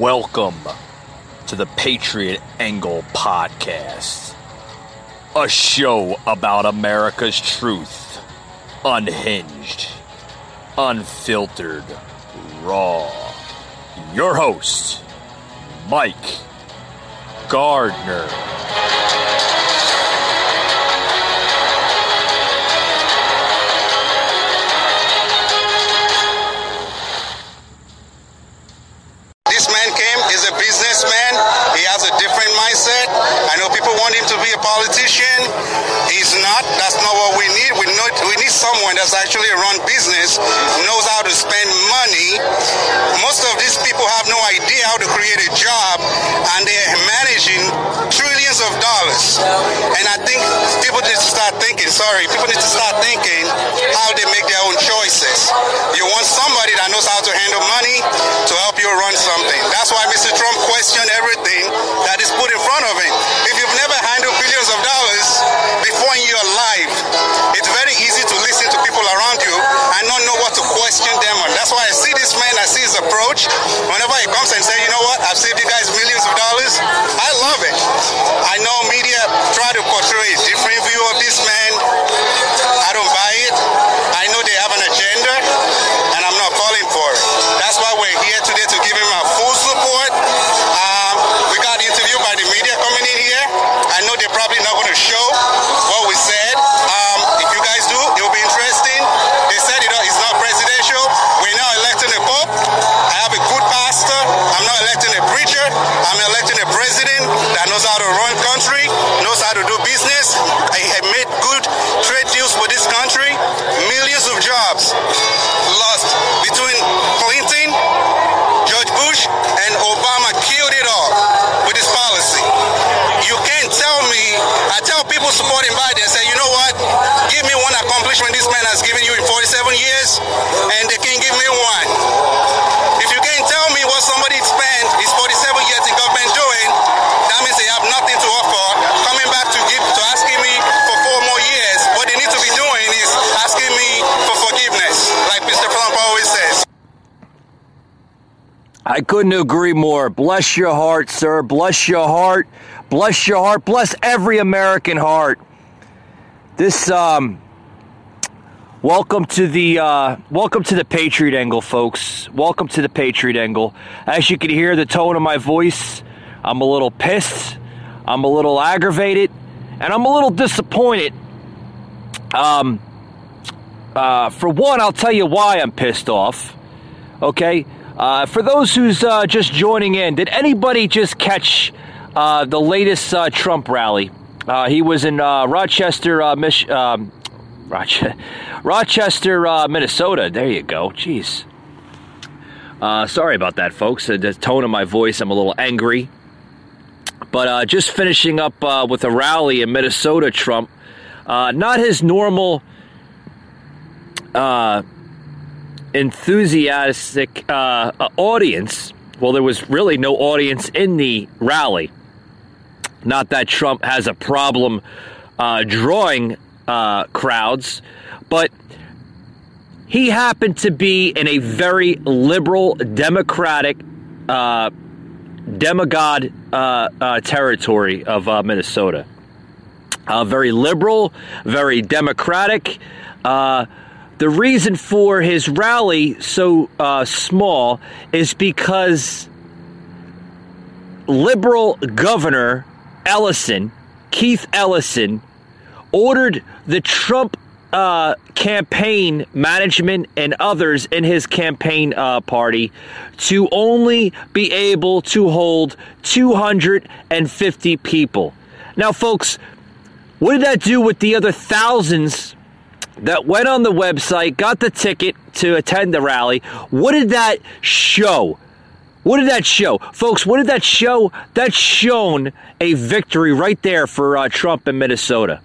Welcome to the Patriot Angle Podcast, a show about America's truth, unhinged, unfiltered, raw. Your host, Mike Gardner. A mindset. I know people want him to be a politician. He's not. That's not what we need. We we need someone that's actually run business, knows how to spend money. Most of these people have no idea how to create a job, and they're managing trillions of dollars. And I think people need to start thinking. Sorry, people need to start thinking how they make their own choices. You want somebody that knows how to handle money to help you run something. That's why Mr. Trump questioned everything that is put in front of him. If you've never handled billions of dollars before in your life, it's very easy to listen to people around you and not know what to question them on. That's why I see this man, I see his approach. Whenever he comes and say, you know what, I've saved you guys millions of dollars, I love it. I know media try to portray a different view of this man. Man has given you in 47 years, and they can give me one. If you can't tell me what somebody spent his 47 years in government doing, that means they have nothing to offer. Coming back to give to asking me for four more years, what they need to be doing is asking me for forgiveness, like Mr. Trump always says. I couldn't agree more. Bless your heart, sir. Bless your heart. Bless your heart. Bless every American heart. This um welcome to the uh welcome to the Patriot Angle, folks. Welcome to the Patriot Angle. As you can hear the tone of my voice, I'm a little pissed. I'm a little aggravated, and I'm a little disappointed. Um uh, for one, I'll tell you why I'm pissed off. Okay, uh, for those who's uh, just joining in, did anybody just catch uh, the latest uh, Trump rally? He was in Rochester, Mich- um, Roche- Rochester, uh, Minnesota. There you go. Jeez. Uh, sorry about that, folks. Uh, the tone of my voice, I'm a little angry. But uh, just finishing up uh, with a rally in Minnesota, Trump. Uh, not his normal uh, enthusiastic audience. Well, there was really no audience in the rally. Not that Trump has a problem drawing uh, crowds, but he happened to be in a very liberal, democratic, uh, demigod uh, uh, territory of uh, Minnesota. Uh, very liberal, very democratic. The reason for his rally so small is because liberal governor Ellison, Keith Ellison, ordered the Trump uh, campaign management and others in his campaign uh, party to only be able to hold 250 people. Now, folks, what did that do with the other thousands that went on the website, got the ticket to attend the rally? What did that show? What did that show? Folks, what did that show? That shown a victory right there for uh, Trump in Minnesota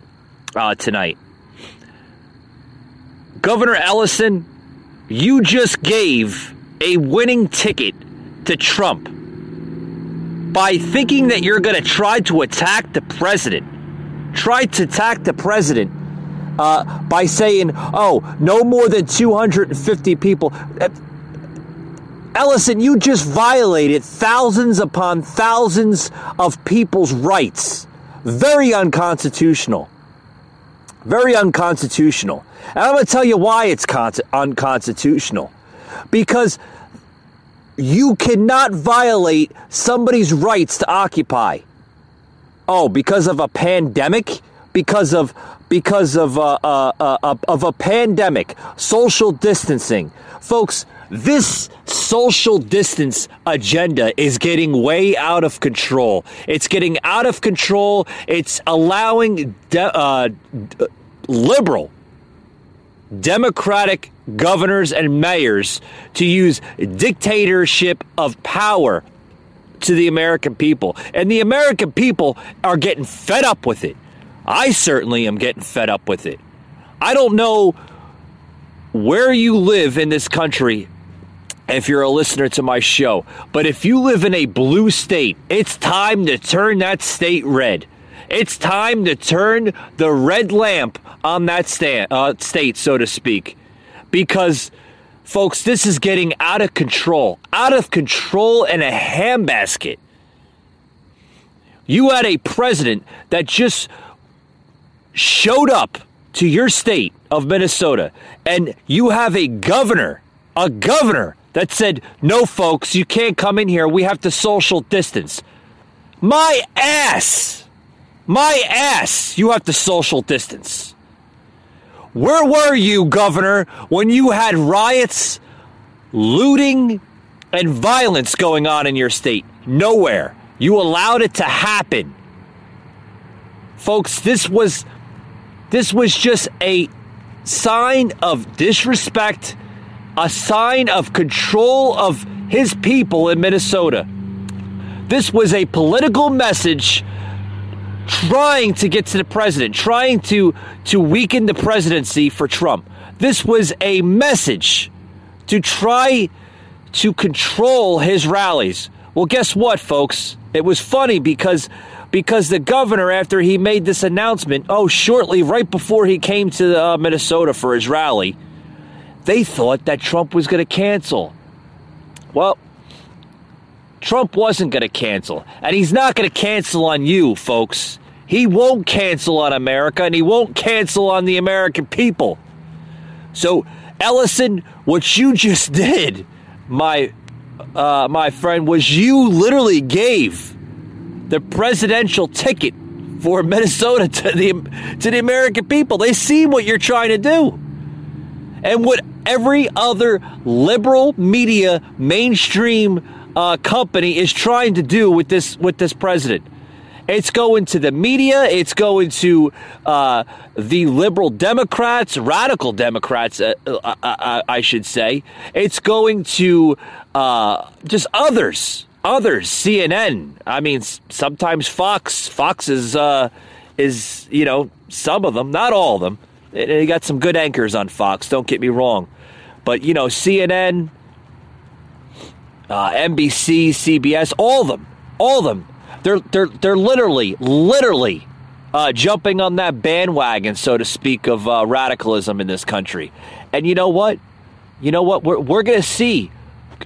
uh, tonight. Governor Ellison, you just gave a winning ticket to Trump by thinking that you're going to try to attack the president. Try to attack the president uh, by saying, oh, no more than 250 people. Uh, Ellison, you just violated thousands upon thousands of people's rights. Very unconstitutional. Very unconstitutional. And I'm going to tell you why it's con- unconstitutional. Because you cannot violate somebody's rights to occupy. Oh, because of a pandemic? Because of because of uh, uh, uh, of a pandemic, social distancing, folks. This social distance agenda is getting way out of control. It's getting out of control. It's allowing de- uh, liberal Democratic governors and mayors to use dictatorship of power to the American people. And the American people are getting fed up with it. I certainly am getting fed up with it. I don't know where you live in this country if you're a listener to my show, but if you live in a blue state, it's time to turn that state red. It's time to turn the red lamp on that sta- uh, state, so to speak, because, folks, this is getting out of control, out of control in a handbasket. You had a president that just showed up to your state of Minnesota, and you have a governor, a governor that said, No, folks, you can't come in here. We have to social distance. My ass! My ass, you have to social distance. Where were you, Governor, when you had riots, looting, and violence going on in your state? Nowhere. You allowed it to happen. Folks, this was this was just a sign of disrespect, a sign of control of his people in Minnesota. This was a political message trying to get to the president, trying to, to weaken the presidency for Trump. This was a message to try to control his rallies. Well, guess what, folks? It was funny because because the governor, after he made this announcement, oh, shortly right before he came to uh, Minnesota for his rally, they thought that Trump was going to cancel. Well, Trump wasn't going to cancel, and he's not going to cancel on you, folks. He won't cancel on America, and he won't cancel on the American people. So, Ellison, what you just did, my uh, my friend, was you literally gave the presidential ticket for Minnesota to the to the American people. They see what you're trying to do, and what every other liberal media mainstream uh, company is trying to do with this with this president. It's going to the media. It's going to uh, the liberal Democrats, radical Democrats, uh, uh, uh I should say. It's going to uh, just others, others. CNN. I mean, sometimes Fox. Fox is uh, is you know some of them, not all of them. They got some good anchors on Fox. Don't get me wrong, but you know CNN uh, NBC, CBS, all of them, all of them. They're they're they're literally, literally uh, jumping on that bandwagon, so to speak, of uh, radicalism in this country. And you know what? You know what? We're we're gonna see.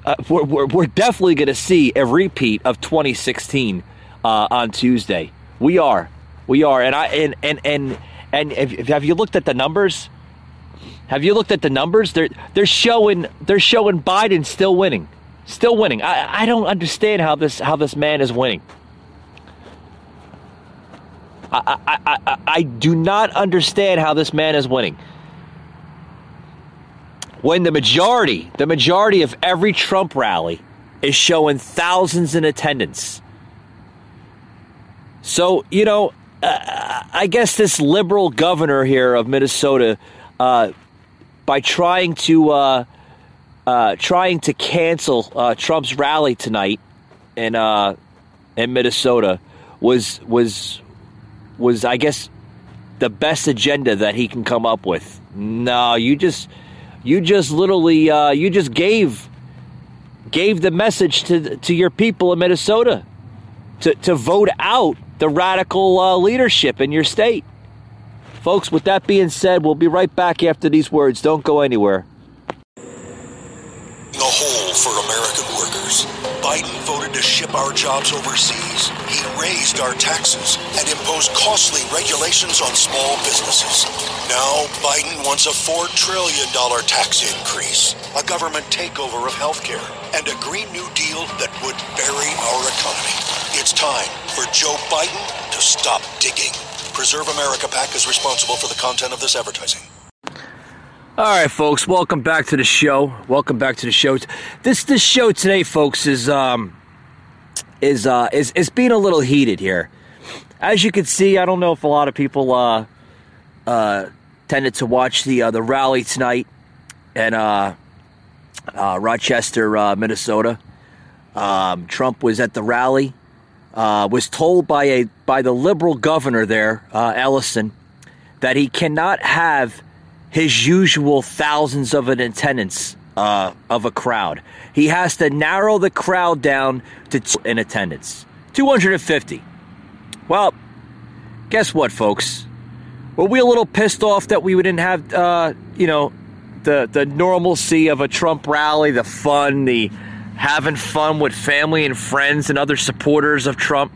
Uh, we're, we're, we're definitely going to see a repeat of 2016 uh, on Tuesday. We are, we are, and I and and and and if, have you looked at the numbers? Have you looked at the numbers? They're they're showing they're showing Biden still winning. Still winning. I, I don't understand how this how this man is winning. I, I, I, I do not understand how this man is winning. When the majority, the majority of every Trump rally is showing thousands in attendance. So, you know, I guess this liberal governor here of Minnesota, uh, by trying to uh, uh, trying to cancel uh, Trump's rally tonight in in Minnesota was was was I guess the best agenda that he can come up with. No, you just you just literally uh, you just gave gave the message to to your people in Minnesota to to vote out the radical uh, leadership in your state. Folks, with that being said, we'll be right back after these words. Don't go anywhere a hole for American workers. Biden voted to ship our jobs overseas, he raised our taxes and imposed costly regulations on small businesses. Now, Biden wants a $4 trillion tax increase, a government takeover of healthcare, and a Green New Deal that would bury our economy. It's time for Joe Biden to stop digging. Preserve America PAC is responsible for the content of this advertising. All right, folks. Welcome back to the show. Welcome back to the show. This this show today, folks, is um is uh is is being a little heated here. As you can see, I don't know if a lot of people uh uh tended to watch the uh, the rally tonight in uh, uh Rochester, uh, Minnesota. Um, Trump was at the rally. Uh, was told by a by the liberal governor there, uh, Ellison, that he cannot have his usual thousands of an attendance uh, of a crowd. He has to narrow the crowd down to t- in attendance, 250. Well, guess what, folks? Were we a little pissed off that we didn't have, uh, you know, the the normalcy of a Trump rally, the fun, the having fun with family and friends and other supporters of Trump?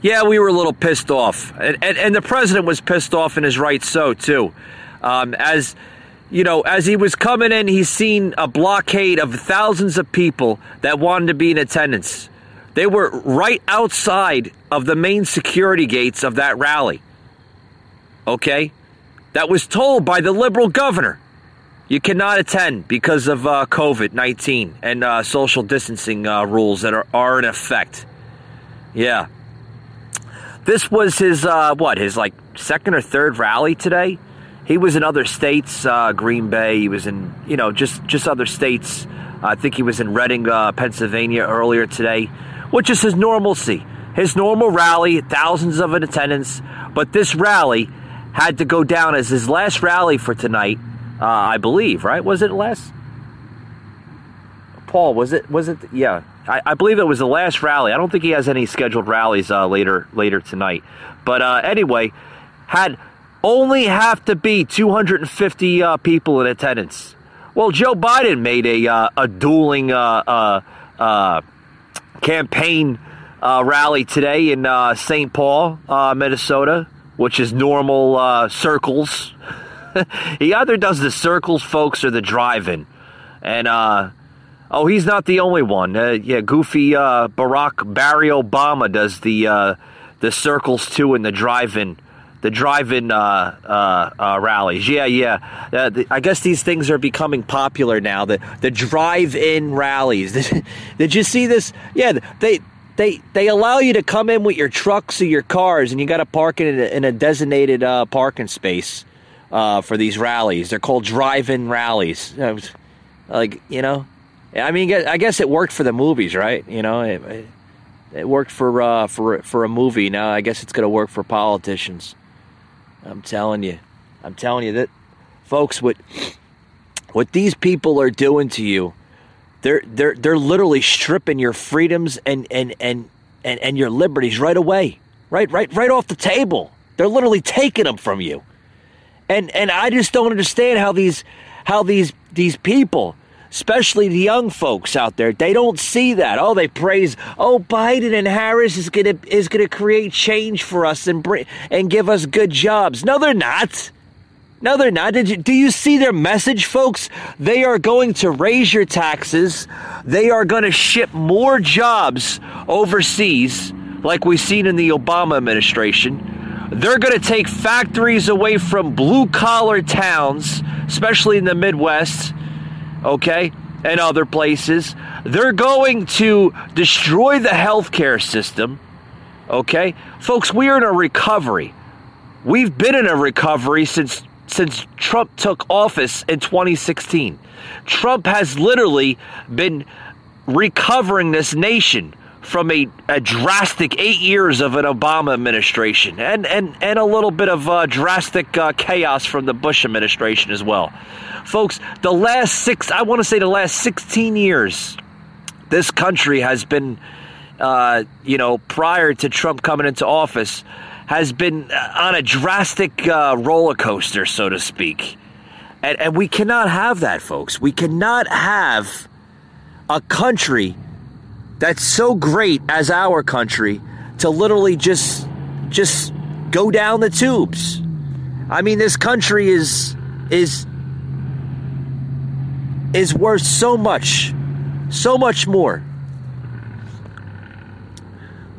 Yeah, we were a little pissed off. And, and, and the president was pissed off, and is right so, too. Um, as you know, as he was coming in, he's seen a blockade of thousands of people that wanted to be in attendance. They were right outside of the main security gates of that rally. Okay? That was told by the liberal governor. You cannot attend because of uh, COVID 19 and uh, social distancing uh, rules that are, are in effect. Yeah. This was his uh, what his like second or third rally today. He was in other states, uh, Green Bay. He was in you know just just other states. I think he was in Reading, uh, Pennsylvania earlier today, which is his normalcy, his normal rally, thousands of in attendance. But this rally had to go down as his last rally for tonight, uh, I believe. Right? Was it last? Paul, was it? Was it? Yeah, I, I, believe it was the last rally. I don't think he has any scheduled rallies uh, later later tonight. But uh, anyway, had only have to be 250 uh, people in attendance. Well, Joe Biden made a uh, a dueling uh, uh, campaign rally today in St. Paul, Minnesota, which is normal circles. he either does the circles, folks, or the drive-in, and Oh, he's not the only one. Uh, yeah, goofy uh, Barack Barry Obama does the uh, the circles too and the drive-in the drive-in uh, uh, uh, rallies. Yeah, yeah. The, I guess these things are becoming popular now. The the drive-in rallies. Did you see this? Yeah, they they they allow you to come in with your trucks or your cars, and you got to park in a, in a designated parking space for these rallies. They're called drive-in rallies. Like you know I mean, I guess it worked for the movies, right? You know, it, it worked for uh, for for a movie. Now I guess it's going to work for politicians. I'm telling you, I'm telling you that, folks. What what these people are doing to you, they're they're they're literally stripping your freedoms and and and and, and your liberties right away, right right right off the table. They're literally taking them from you, and and I just don't understand how these how these these people especially the young folks out there. They don't see that. Oh, they praise, oh, Biden and Harris is gonna is gonna create change for us and bring and give us good jobs. No, they're not. No, they're not. You, do you see their message, folks? They are going to raise your taxes. They are going to ship more jobs overseas, like we've seen in the Obama administration. They're going to take factories away from blue collar towns, especially in the Midwest okay, and other places. They're going to destroy the healthcare system, okay? Folks, we are in a recovery. We've been in a recovery since since Trump took office in 2016. Trump has literally been recovering this nation from a, a drastic eight years of an Obama administration and, and, and a little bit of uh, drastic uh, chaos from the Bush administration as well. Folks, the last six, I want to say the last 16 years, this country has been, uh, you know, prior to Trump coming into office, has been on a drastic uh, roller coaster, so to speak. And, and we cannot have that, folks. We cannot have a country that's so great as our country to literally just just go down the tubes. I mean, this country is is is worth so much, so much more.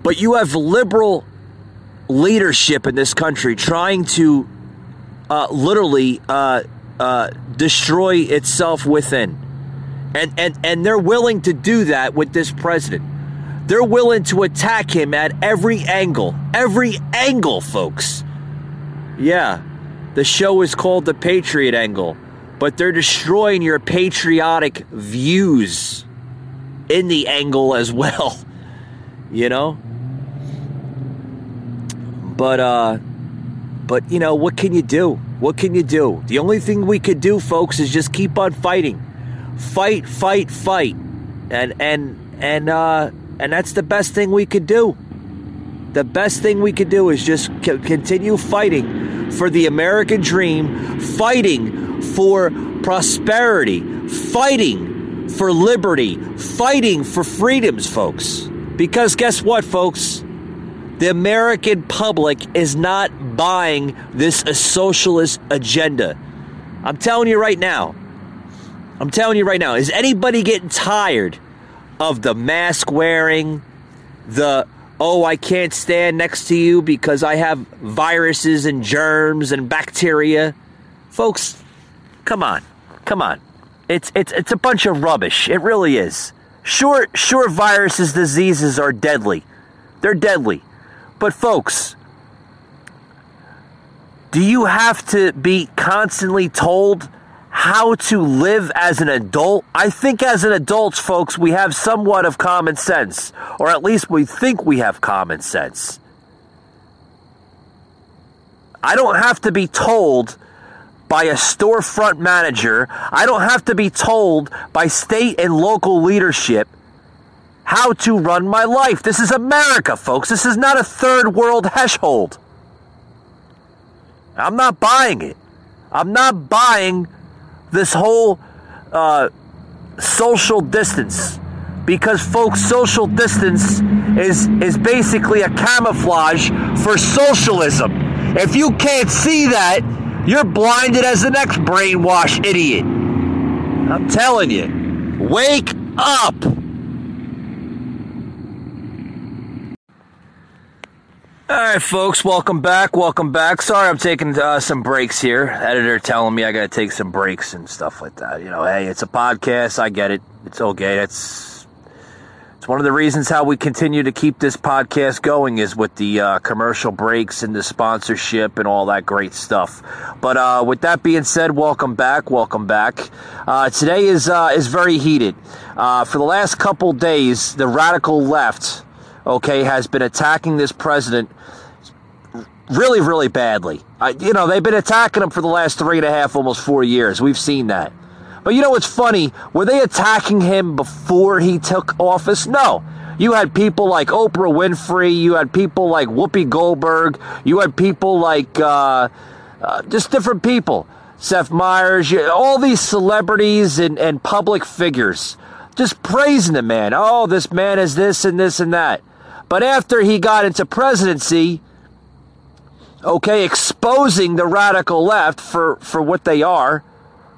But you have liberal leadership in this country trying to uh, literally uh, uh, destroy itself within. And, and, and they're willing to do that with this president. They're willing to attack him at every angle. Every angle, folks. Yeah, the show is called The Patriot Angle, but they're destroying your patriotic views in the angle as well. You know? But, uh, but, you know, what can you do? What can you do? The only thing we could do, folks, is just keep on fighting. Fight, fight, fight. And, and, and, uh, and that's the best thing we could do. The best thing we could do is just c- continue fighting for the American dream, fighting for prosperity, fighting for liberty, fighting for freedoms, folks. Because guess what, folks? The American public is not buying this socialist agenda. I'm telling you right now. I'm telling you right now. Is anybody getting tired of the mask wearing, the oh, I can't stand next to you because I have viruses and germs and bacteria? Folks, come on. Come on. It's it's it's a bunch of rubbish. It really is. Sure, sure viruses, diseases are deadly. They're deadly. But folks, do you have to be constantly told how to live as an adult? I think as an adult, folks, we have somewhat of common sense, or at least we think we have common sense. I don't have to be told by a storefront manager, I don't have to be told by state and local leadership how to run my life. This is America, folks. This is not a third world heshhold. I'm not buying it. I'm not buying this whole uh, social distance because, folks, social distance is is basically a camouflage for socialism. If you can't see that, you're blinded as the next brainwashed idiot. I'm telling you, wake up. All right, folks, welcome back. Welcome back. Sorry, I'm taking uh, some breaks here. Editor telling me I got to take some breaks and stuff like that. You know, hey, it's a podcast. I get it. It's okay. It's it's one of the reasons how we continue to keep this podcast going is with the uh, commercial breaks and the sponsorship and all that great stuff. But uh, with that being said, welcome back. Welcome back. Uh, today is uh, is very heated. Uh, for the last couple days, the radical left okay, has been attacking this president really, really badly. I, you know, they've been attacking him for the last three and a half, almost four years. We've seen that. But you know what's funny? Were they attacking him before he took office? No. You had people like Oprah Winfrey. You had people like Whoopi Goldberg. You had people like uh, uh, just different people. Seth Meyers, all these celebrities and, and public figures just praising the man. Oh, this man is this and this and that. But after he got into presidency, okay, exposing the radical left for, for what they are,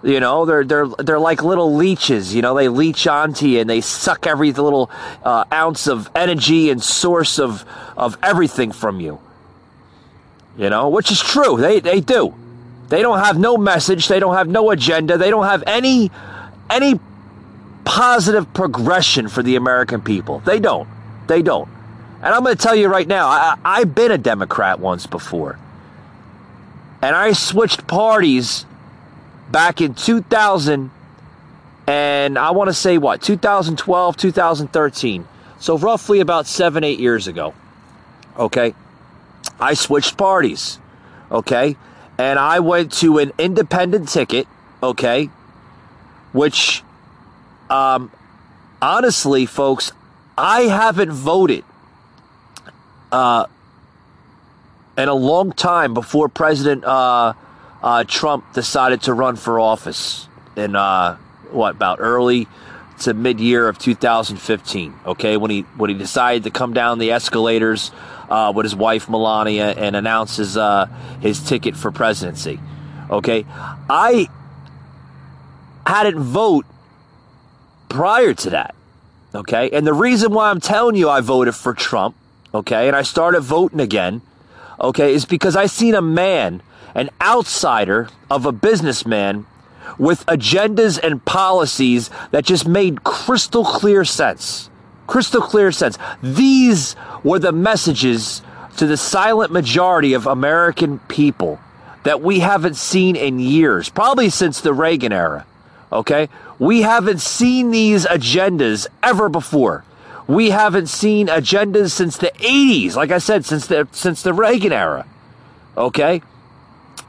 you know, they're they're they're like little leeches. You know, they leech onto you and they suck every little uh, ounce of energy and source of of everything from you. You know, which is true. They they do. They don't have no message. They don't have no agenda. They don't have any any positive progression for the American people. They don't. They don't. And I'm going to tell you right now, I, I've been a Democrat once before. And I switched parties back in 2000 and I want to say what, 2012, 2013. So roughly about seven, eight years ago. Okay. I switched parties. Okay. And I went to an independent ticket. Okay. Which, um, honestly, folks, I haven't voted uh, in a long time before President uh, uh, Trump decided to run for office in uh, what about early to mid-year of 2015. Okay, when he when he decided to come down the escalators uh, with his wife Melania and announces his uh, his ticket for presidency. Okay, I hadn't vote prior to that. Okay, and the reason why I'm telling you I voted for Trump, okay, and I started voting again, okay, is because I seen a man, an outsider of a businessman with agendas and policies that just made crystal clear sense. Crystal clear sense. These were the messages to the silent majority of American people that we haven't seen in years, probably since the Reagan era. Okay? We haven't seen these agendas ever before. We haven't seen agendas since the 80s, like I said, since the since the Reagan era. Okay?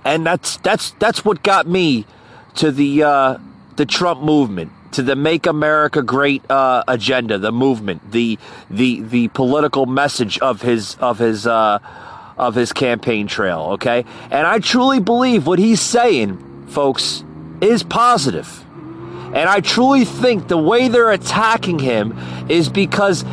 And that's that's that's what got me to the uh, the Trump movement, to the Make America Great uh, agenda, the movement, the the the political message of his of his uh, of his campaign trail. Okay, and I truly believe what he's saying, folks, is positive. And I truly think the way they're attacking him is because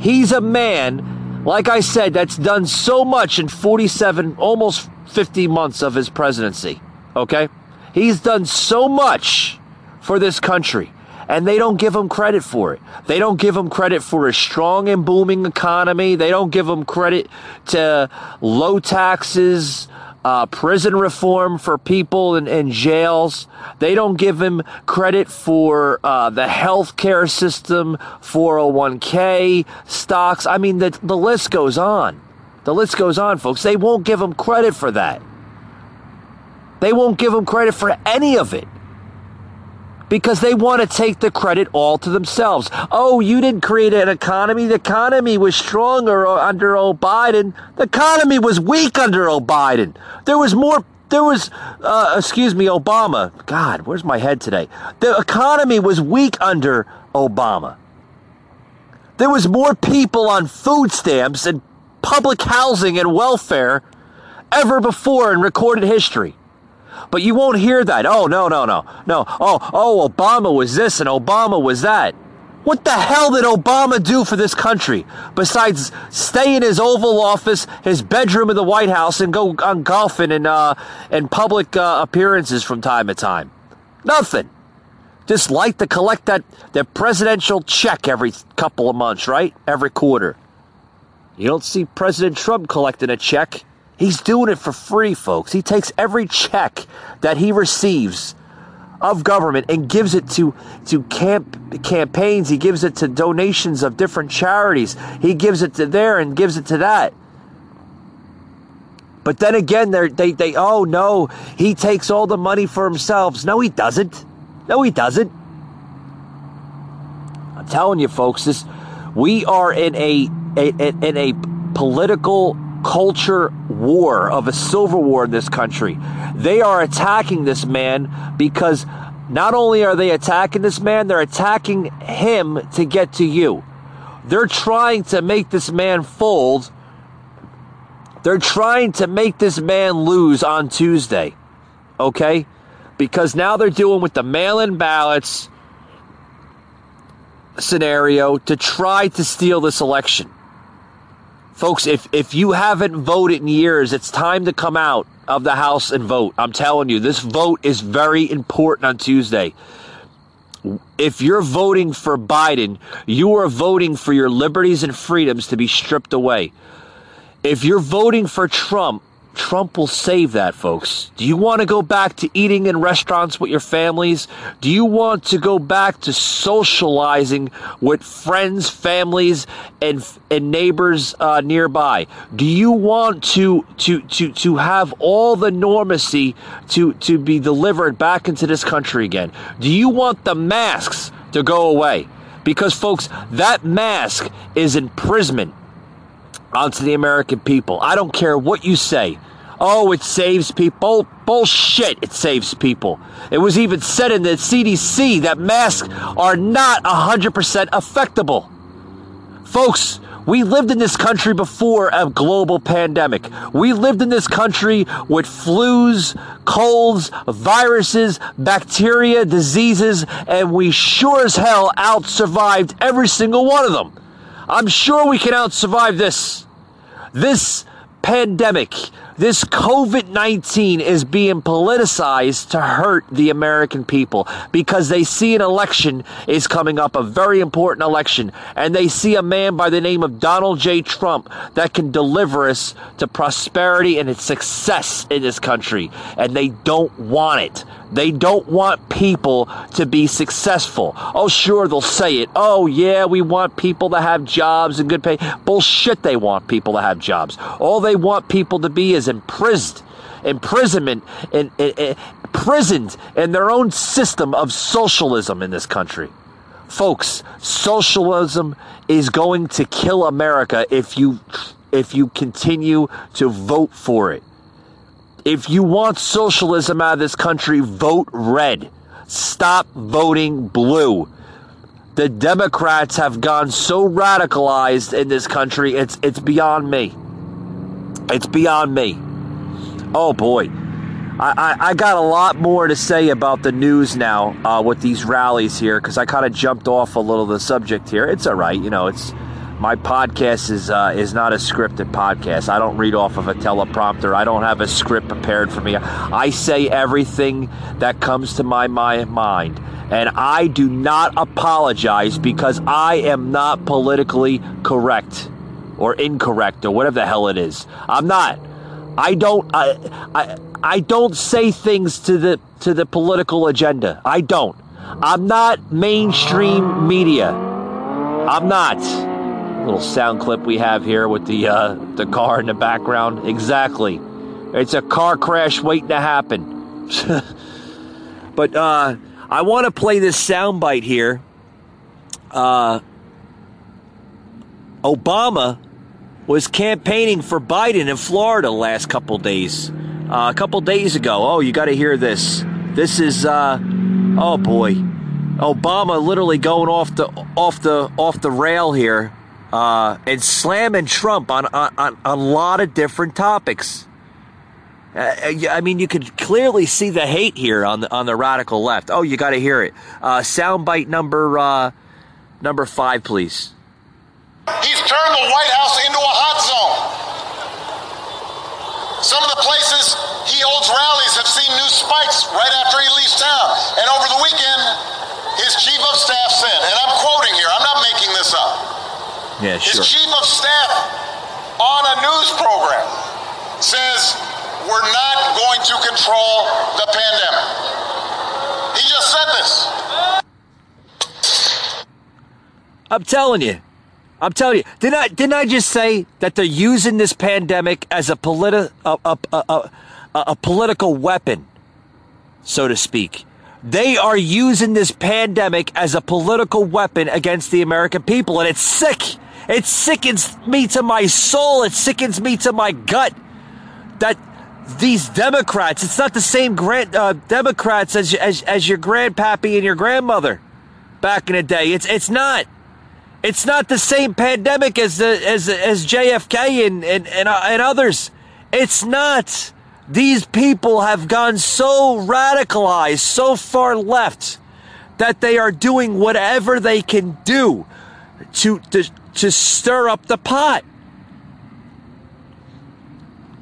he's a man, like I said, that's done so much in 47, almost 50 months of his presidency. Okay? He's done so much for this country, and they don't give him credit for it. They don't give him credit for a strong and booming economy. They don't give him credit to low taxes, uh, prison reform for people in, in, jails. They don't give him credit for uh, the health care system, 401k, stocks. I mean, the, the list goes on. The list goes on, folks. They won't give him credit for that. They won't give him credit for any of it because they want to take the credit all to themselves. Oh, you didn't create an economy. The economy was stronger under old Biden. The economy was weak under old Biden. There was more. There was, uh, excuse me, Obama. God, where's my head today? The economy was weak under Obama. There was more people on food stamps and public housing and welfare ever before in recorded history. But you won't hear that. Oh, no, no, no. No. Oh, oh, Obama was this and Obama was that. What the hell did Obama do for this country besides stay in his Oval Office, his bedroom in the White House, and go on golfing and uh, and public uh, appearances from time to time? Nothing. Just like to collect that, that presidential check every couple of months, right? Every quarter. You don't see President Trump collecting a check He's doing it for free, folks. He takes every check that he receives of government and gives it to to camp campaigns. He gives it to donations of different charities. He gives it to there and gives it to that. But then again, they they oh no, he takes all the money for himself. No, he doesn't. No, he doesn't. I'm telling you, folks, this we are in a, a in a political culture war, of a civil war in this country. They are attacking this man because not only are they attacking this man, they're attacking him to get to you. They're trying to make this man fold. They're trying to make this man lose on Tuesday. Okay? Because now they're doing with the mail in ballots scenario to try to steal this election. Folks, if, if you haven't voted in years, it's time to come out of the House and vote. I'm telling you, this vote is very important on Tuesday. If you're voting for Biden, you are voting for your liberties and freedoms to be stripped away. If you're voting for Trump, Trump will save that, folks. Do you want to go back to eating in restaurants with your families? Do you want to go back to socializing with friends, families, and and neighbors uh, nearby? Do you want to to to to have all the normacy to to be delivered back into this country again? Do you want the masks to go away? Because, folks, that mask is imprisonment onto the American people. I don't care what you say. Oh, it saves people. Bullshit, it saves people. It was even said in the CDC that masks are not 100% effectable. Folks, We lived in this country before a global pandemic. We lived in this country with flus, colds, viruses, bacteria, diseases, and we sure as hell out survived every single one of them. I'm sure we can out survive this. This pandemic, this COVID 19 is being politicized to hurt the American people because they see an election is coming up, a very important election, and they see a man by the name of Donald J. Trump that can deliver us to prosperity and success in this country. And they don't want it. They don't want people to be successful. Oh, sure, they'll say it. Oh, yeah, we want people to have jobs and good pay. Bullshit, they want people to have jobs. All they want people to be is imprisoned, imprisonment, and imprisoned in their own system of socialism in this country. Folks, socialism is going to kill America if you if you continue to vote for it. If you want socialism out of this country, vote red. Stop voting blue. The Democrats have gone so radicalized in this country, it's it's beyond me. It's beyond me. Oh boy. I, I, I got a lot more to say about the news now uh, with these rallies here because I kind of jumped off a little the subject here. It's all right, you know. It's my podcast is uh, is not a scripted podcast. I don't read off of a teleprompter. I don't have a script prepared for me. I say everything that comes to my, my mind. And I do not apologize because I am not politically correct or incorrect or whatever the hell it is. I'm not. I don't I, I I don't say things to the to the political agenda. I don't. I'm not mainstream media. I'm not little sound clip we have here with the uh, the car in the background. Exactly, it's a car crash waiting to happen. but uh, I want to play this sound bite here. Uh, Obama was campaigning for Biden in Florida last couple days. Uh, a couple days ago. Oh, you got to hear this. This is uh, oh boy, Obama literally going off the off the off the rail here uh, and slamming Trump on, on, on a lot of different topics. Uh, I mean, you could clearly see the hate here on the on the radical left. Oh, you got to hear it. Uh, soundbite number uh, number five, please. He's turned the White House into a hot zone. Some of the places he holds rallies have seen new spikes right after he leaves town. And over the weekend, his chief of staff said, and I'm quoting here, I'm not making this up. Yeah, sure. His chief of staff on a news program says we're not going to control the pandemic. He just said this. I'm telling you. I'm telling you. Didn't I, didn't I just say that they're using this pandemic as a, politi- a, a, a, a political weapon, so to speak? They are using this pandemic as a political weapon against the American people, and it's sick. It sickens me to my soul. It sickens me to my gut that these Democrats, it's not the same grand, uh, Democrats as, as, as your grandpappy and your grandmother back in the day. It's, it's not. It's not the same pandemic as the, as, as JFK and, and, and, uh, and others. It's not. These people have gone so radicalized, so far left, that they are doing whatever they can do to, to, to stir up the pot.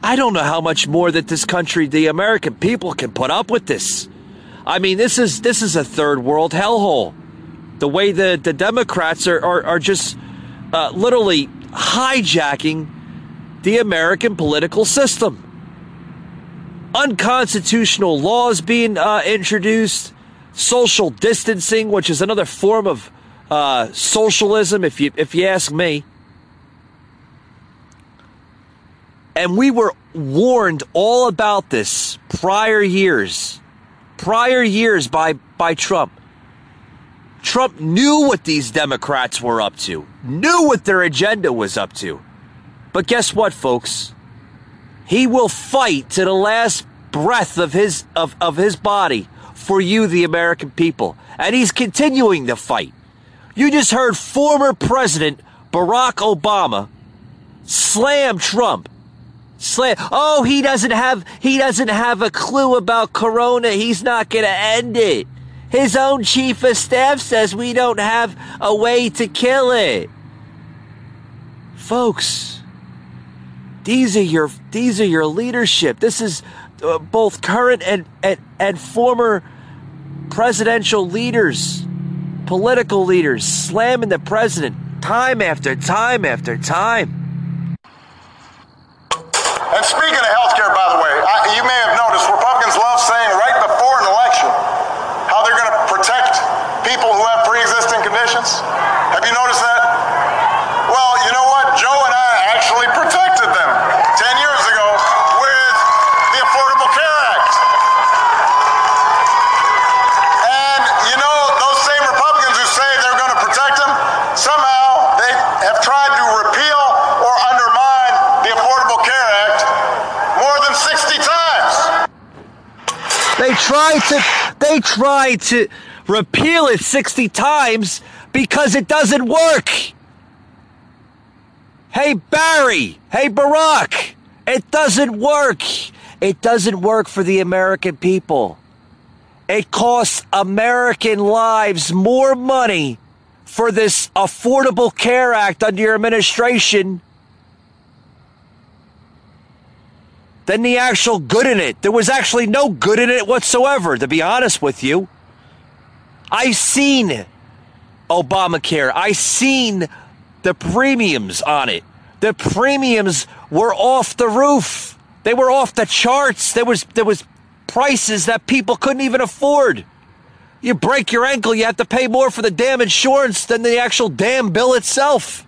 I don't know how much more that this country, the American people, can put up with this. I mean, this is this is a third world hellhole. The way the, the Democrats are, are, are just uh, literally hijacking the American political system. Unconstitutional laws being uh, introduced, social distancing, which is another form of uh, socialism, if you if you ask me. And we were warned all about this prior years, prior years by by Trump. Trump knew what these Democrats were up to, knew what their agenda was up to. But guess what, folks? He will fight to the last breath of his of, of his body for you, the American people. And he's continuing to fight. You just heard former President Barack Obama slam Trump. Slam. Oh, he doesn't have he doesn't have a clue about corona. He's not going to end it. His own chief of staff says we don't have a way to kill it. Folks, these are your these are your leadership. This is uh, both current and, and and former presidential leaders, political leaders slamming the president time after time after time. And speaking of healthcare, by the way, I, you may have noticed Republicans love saying right before an election how they're going to protect people who have pre-existing conditions. Have you noticed that? Well, you know what? Joe and I actually protected them 10 years ago with the Affordable Care Act. And you know, those same Republicans who say they're going to protect them, somehow they have tried to repeal or undermine the Affordable Care Act more than 60 times. They tried to they tried to repeal it 60 times because it doesn't work. Hey Barry, hey Barack, it doesn't work. It doesn't work for the American people. It costs American lives more money for this Affordable Care Act under your administration than the actual good in it. There was actually no good in it whatsoever, to be honest with you. I've seen Obamacare. I've seen the premiums on it. The premiums were off the roof. They were off the charts. There was there was prices that people couldn't even afford. You break your ankle, you have to pay more for the damn insurance than the actual damn bill itself.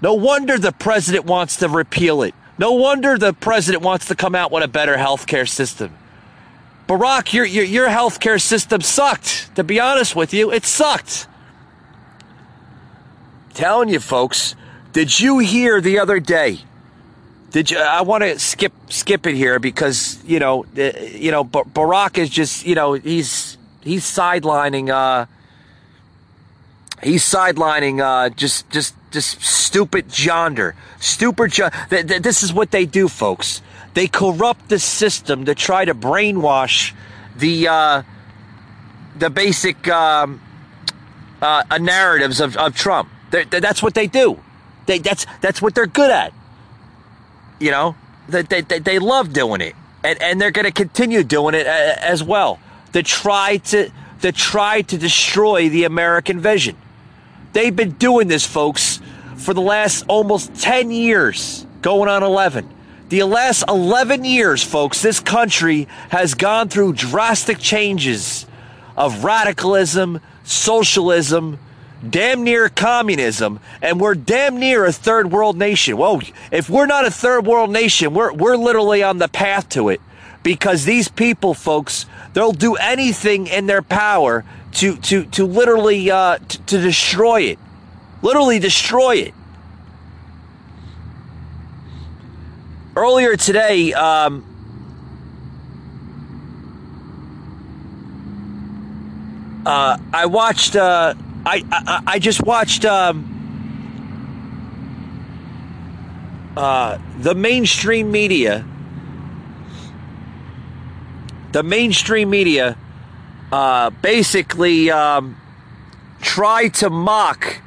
No wonder the president wants to repeal it. No wonder the president wants to come out with a better healthcare system. Barack, your, your, your healthcare system sucked. To be honest with you, it sucked. Telling you, folks, did you hear the other day? Did you? I want to skip skip it here because you know, you know, Barack is just you know he's he's sidelining. Uh, he's sidelining uh, just just just stupid Jonder, stupid. Jo- th- th- this is what they do, folks. They corrupt the system to try to brainwash the uh, the basic um, uh, uh, narratives of, of Trump. That's what they do. They that's that's what they're good at. You know, they they, they love doing it, and and they're going to continue doing it uh, as well. To try to to try to destroy the American vision. They've been doing this, folks, for the last almost 10 years, going on 11. The last 11 years, folks, this country has gone through drastic changes of radicalism, socialism, damn near communism, and we're damn near a third world nation. Well, if we're not a third world nation, we're, we're literally on the path to it because these people, folks, they'll do anything in their power to to to literally uh, t- to destroy it, literally destroy it. Earlier today, um, uh, I watched. Uh, I, I I just watched. Um, uh, the mainstream media. The mainstream media uh, basically um, try to mock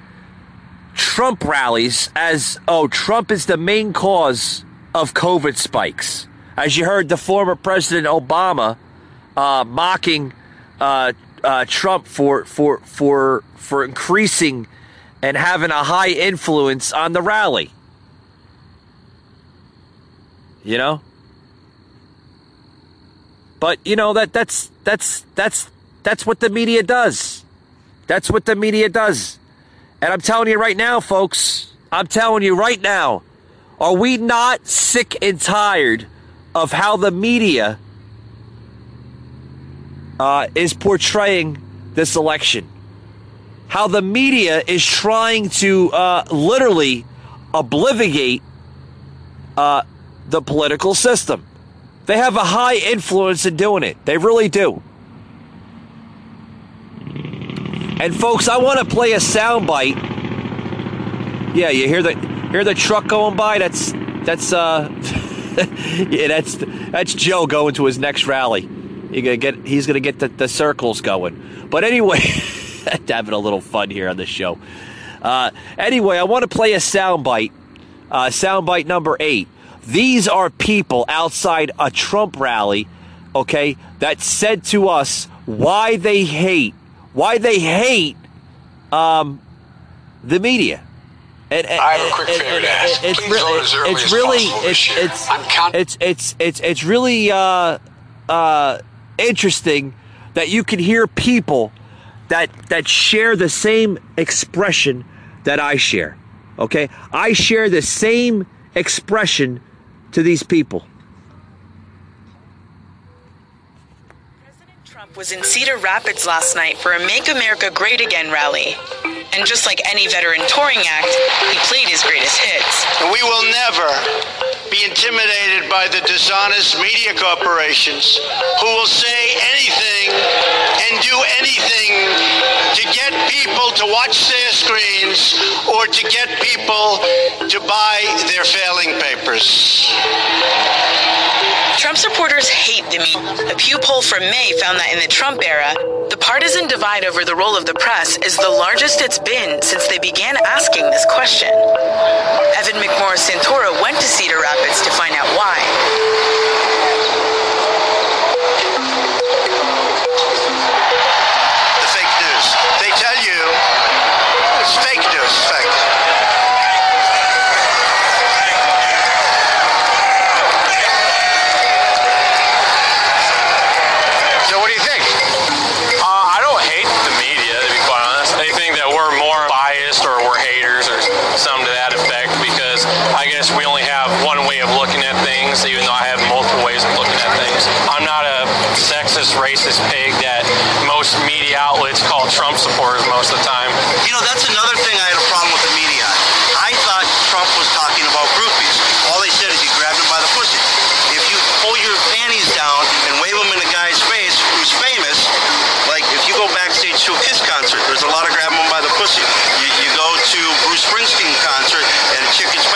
Trump rallies as, oh, Trump is the main cause of COVID spikes. As you heard, the former President Obama uh, mocking uh, uh, Trump for for for for increasing and having a high influence on the rally. You know. But you know that that's that's that's that's what the media does. That's what the media does. And I'm telling you right now, folks, I'm telling you right now, are we not sick and tired of how the media uh, is portraying this election? How the media is trying to uh, literally obliviate uh, the political system. They have a high influence in doing it. They really do. And folks, I want to play a soundbite Yeah, you hear the hear the truck going by. That's that's uh, yeah, that's that's Joe going to his next rally. Gonna get he's gonna get the, the circles going. But anyway, having a little fun here on the show. Uh, anyway, I want to play a soundbite. Uh, soundbite number eight. These are people outside a Trump rally, okay, that said to us why they hate, why they hate um, the media. And, and, I have a quick favor to ask. It's, Please vote as early it's as really, possible it's, it's, I'm count- it's, it's, it's, it's really uh, uh, interesting that you can hear people that that share the same expression that I share. Okay, I share the same expression to these people. President Trump was in Cedar Rapids last night for a Make America Great Again rally. And just like any veteran touring act, he played his greatest hits. We will never be intimidated by the dishonest media corporations who will say anything and do anything to get people to watch their screens or to get people to buy their failing papers. Trump supporters hate the media. A Pew poll from May found that in the Trump era, the partisan divide over the role of the press is the largest it's been since they began asking this question. Evan McMorris Santoro went to Cedar Rapids to find out why. Trump supporters most of the time. You know, that's another thing I had a problem with the media. I thought Trump was talking about groupies. All they said is he grabbed him by the pussy. If you pull your panties down and wave them in a guy's face who's famous, like if you go backstage to a Kiss concert, there's a lot of grabbing them by the pussy. You, you go to Bruce Springsteen concert and a chick gets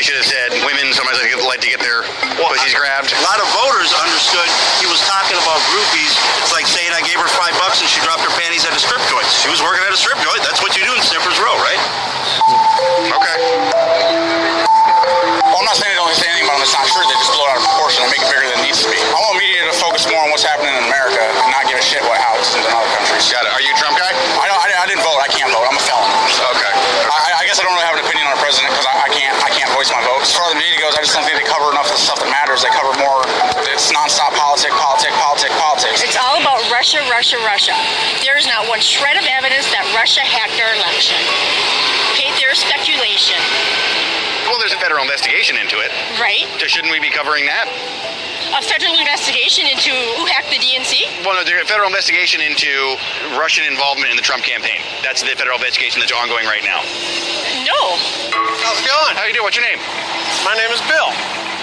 media should have said the stuff that matters. They cover more. It's nonstop politics, politics, politics, politics. It's all about Russia, Russia, Russia. There is not one shred of evidence that Russia hacked our election. Okay, there's speculation, Well, there's a federal investigation into it. right? So shouldn't we be covering that? A federal investigation into who hacked the DNC? Well, no, there's a federal investigation into Russian involvement in the Trump campaign. That's the federal investigation that's ongoing right now. No. How's it going? How you doing? What's your name? My name is Bill.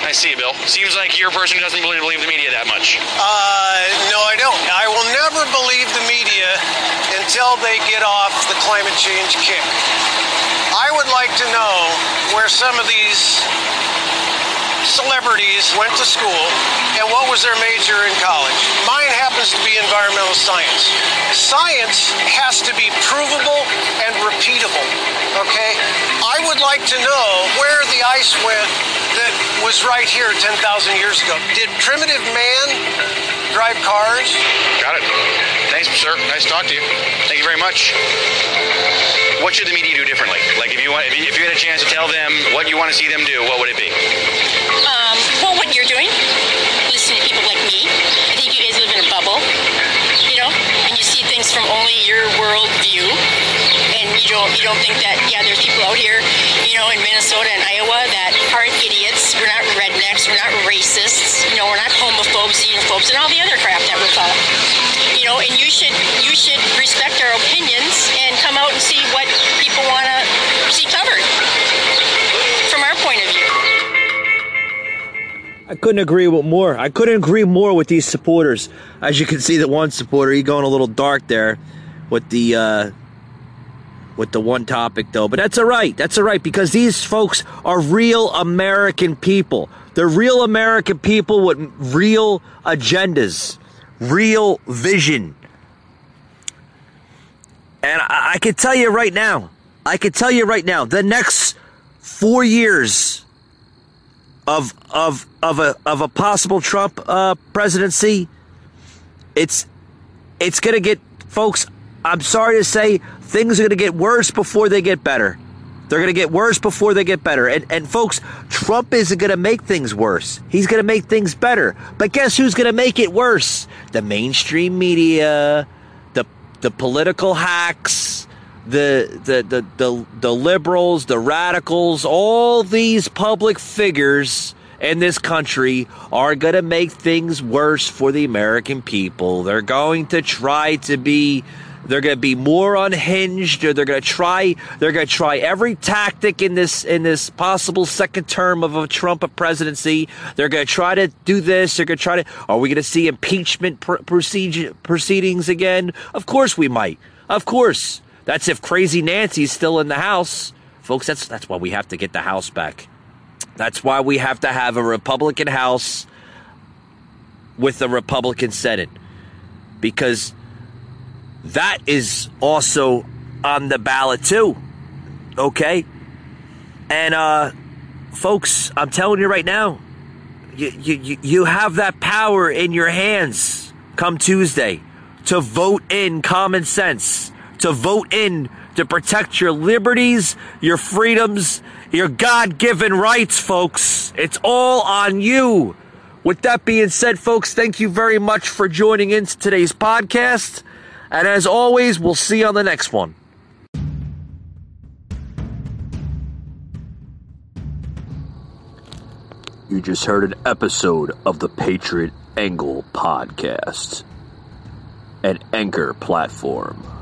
I see Bill. Seems like you're a person who doesn't really believe the media that much. Uh, no, I don't. I will never believe the media until they get off the climate change kick. I would like to know where some of these celebrities went to school and what was their major in college. Mine happens to be environmental science. Science has to be provable and repeatable, okay? I would like to know where the ice went that was right here 10,000 years ago. Did primitive man drive cars? Got it. Thanks, sir. Nice to talk to you. Thank you very much. What should the media do differently? Like, if you want, if you, if you had a chance to tell them what you want to see them do, what would it be? Um, well, what you're doing, listening to people like me. I think you guys live in a bubble, you know, and you see things from only your world view, and you don't you don't think that yeah, there's people out here, you know, in Minnesota and Iowa that aren't idiots. We're not rednecks. We're not racists. You know, we're not homophobes, xenophobes, and all the other crap that we're called. And you should you should respect our opinions and come out and see what people want to see covered from our point of view. I couldn't agree with more. I couldn't agree more with these supporters. As you can see, the one supporter he going a little dark there with the uh, with the one topic though. But that's all right. That's all right because these folks are real American people. They're real American people with real agendas, real vision. And I, I can tell you right now, I can tell you right now, the next four years of of of a of a possible Trump uh, presidency, it's it's gonna get folks. I'm sorry to say, things are gonna get worse before they get better. They're gonna get worse before they get better. And and folks, Trump isn't gonna make things worse. He's gonna make things better. But guess who's gonna make it worse? The mainstream media, the the political hacks, the the the the, the liberals, the radicals, all these public figures in this country are going to make things worse for the American people. They're going to try to be they're going to be more unhinged or they're going to try they're going to try every tactic in this in this possible second term of a Trump presidency. They're going to try to do this, they're going to try to are we going to see impeachment pr- procedure, proceedings again? Of course we might. Of course. That's if crazy Nancy's still in the house. Folks, that's that's why we have to get the house back. That's why we have to have a Republican House with a Republican Senate. Because that is also on the ballot too. Okay? And uh folks, I'm telling you right now, you you you have that power in your hands come Tuesday to vote in common sense, to vote in to protect your liberties, your freedoms, your God-given rights, folks. It's all on you. With that being said, folks, thank you very much for joining in today's podcast. And as always, we'll see you on the next one. You just heard an episode of the Patriot Angle podcast, an anchor platform.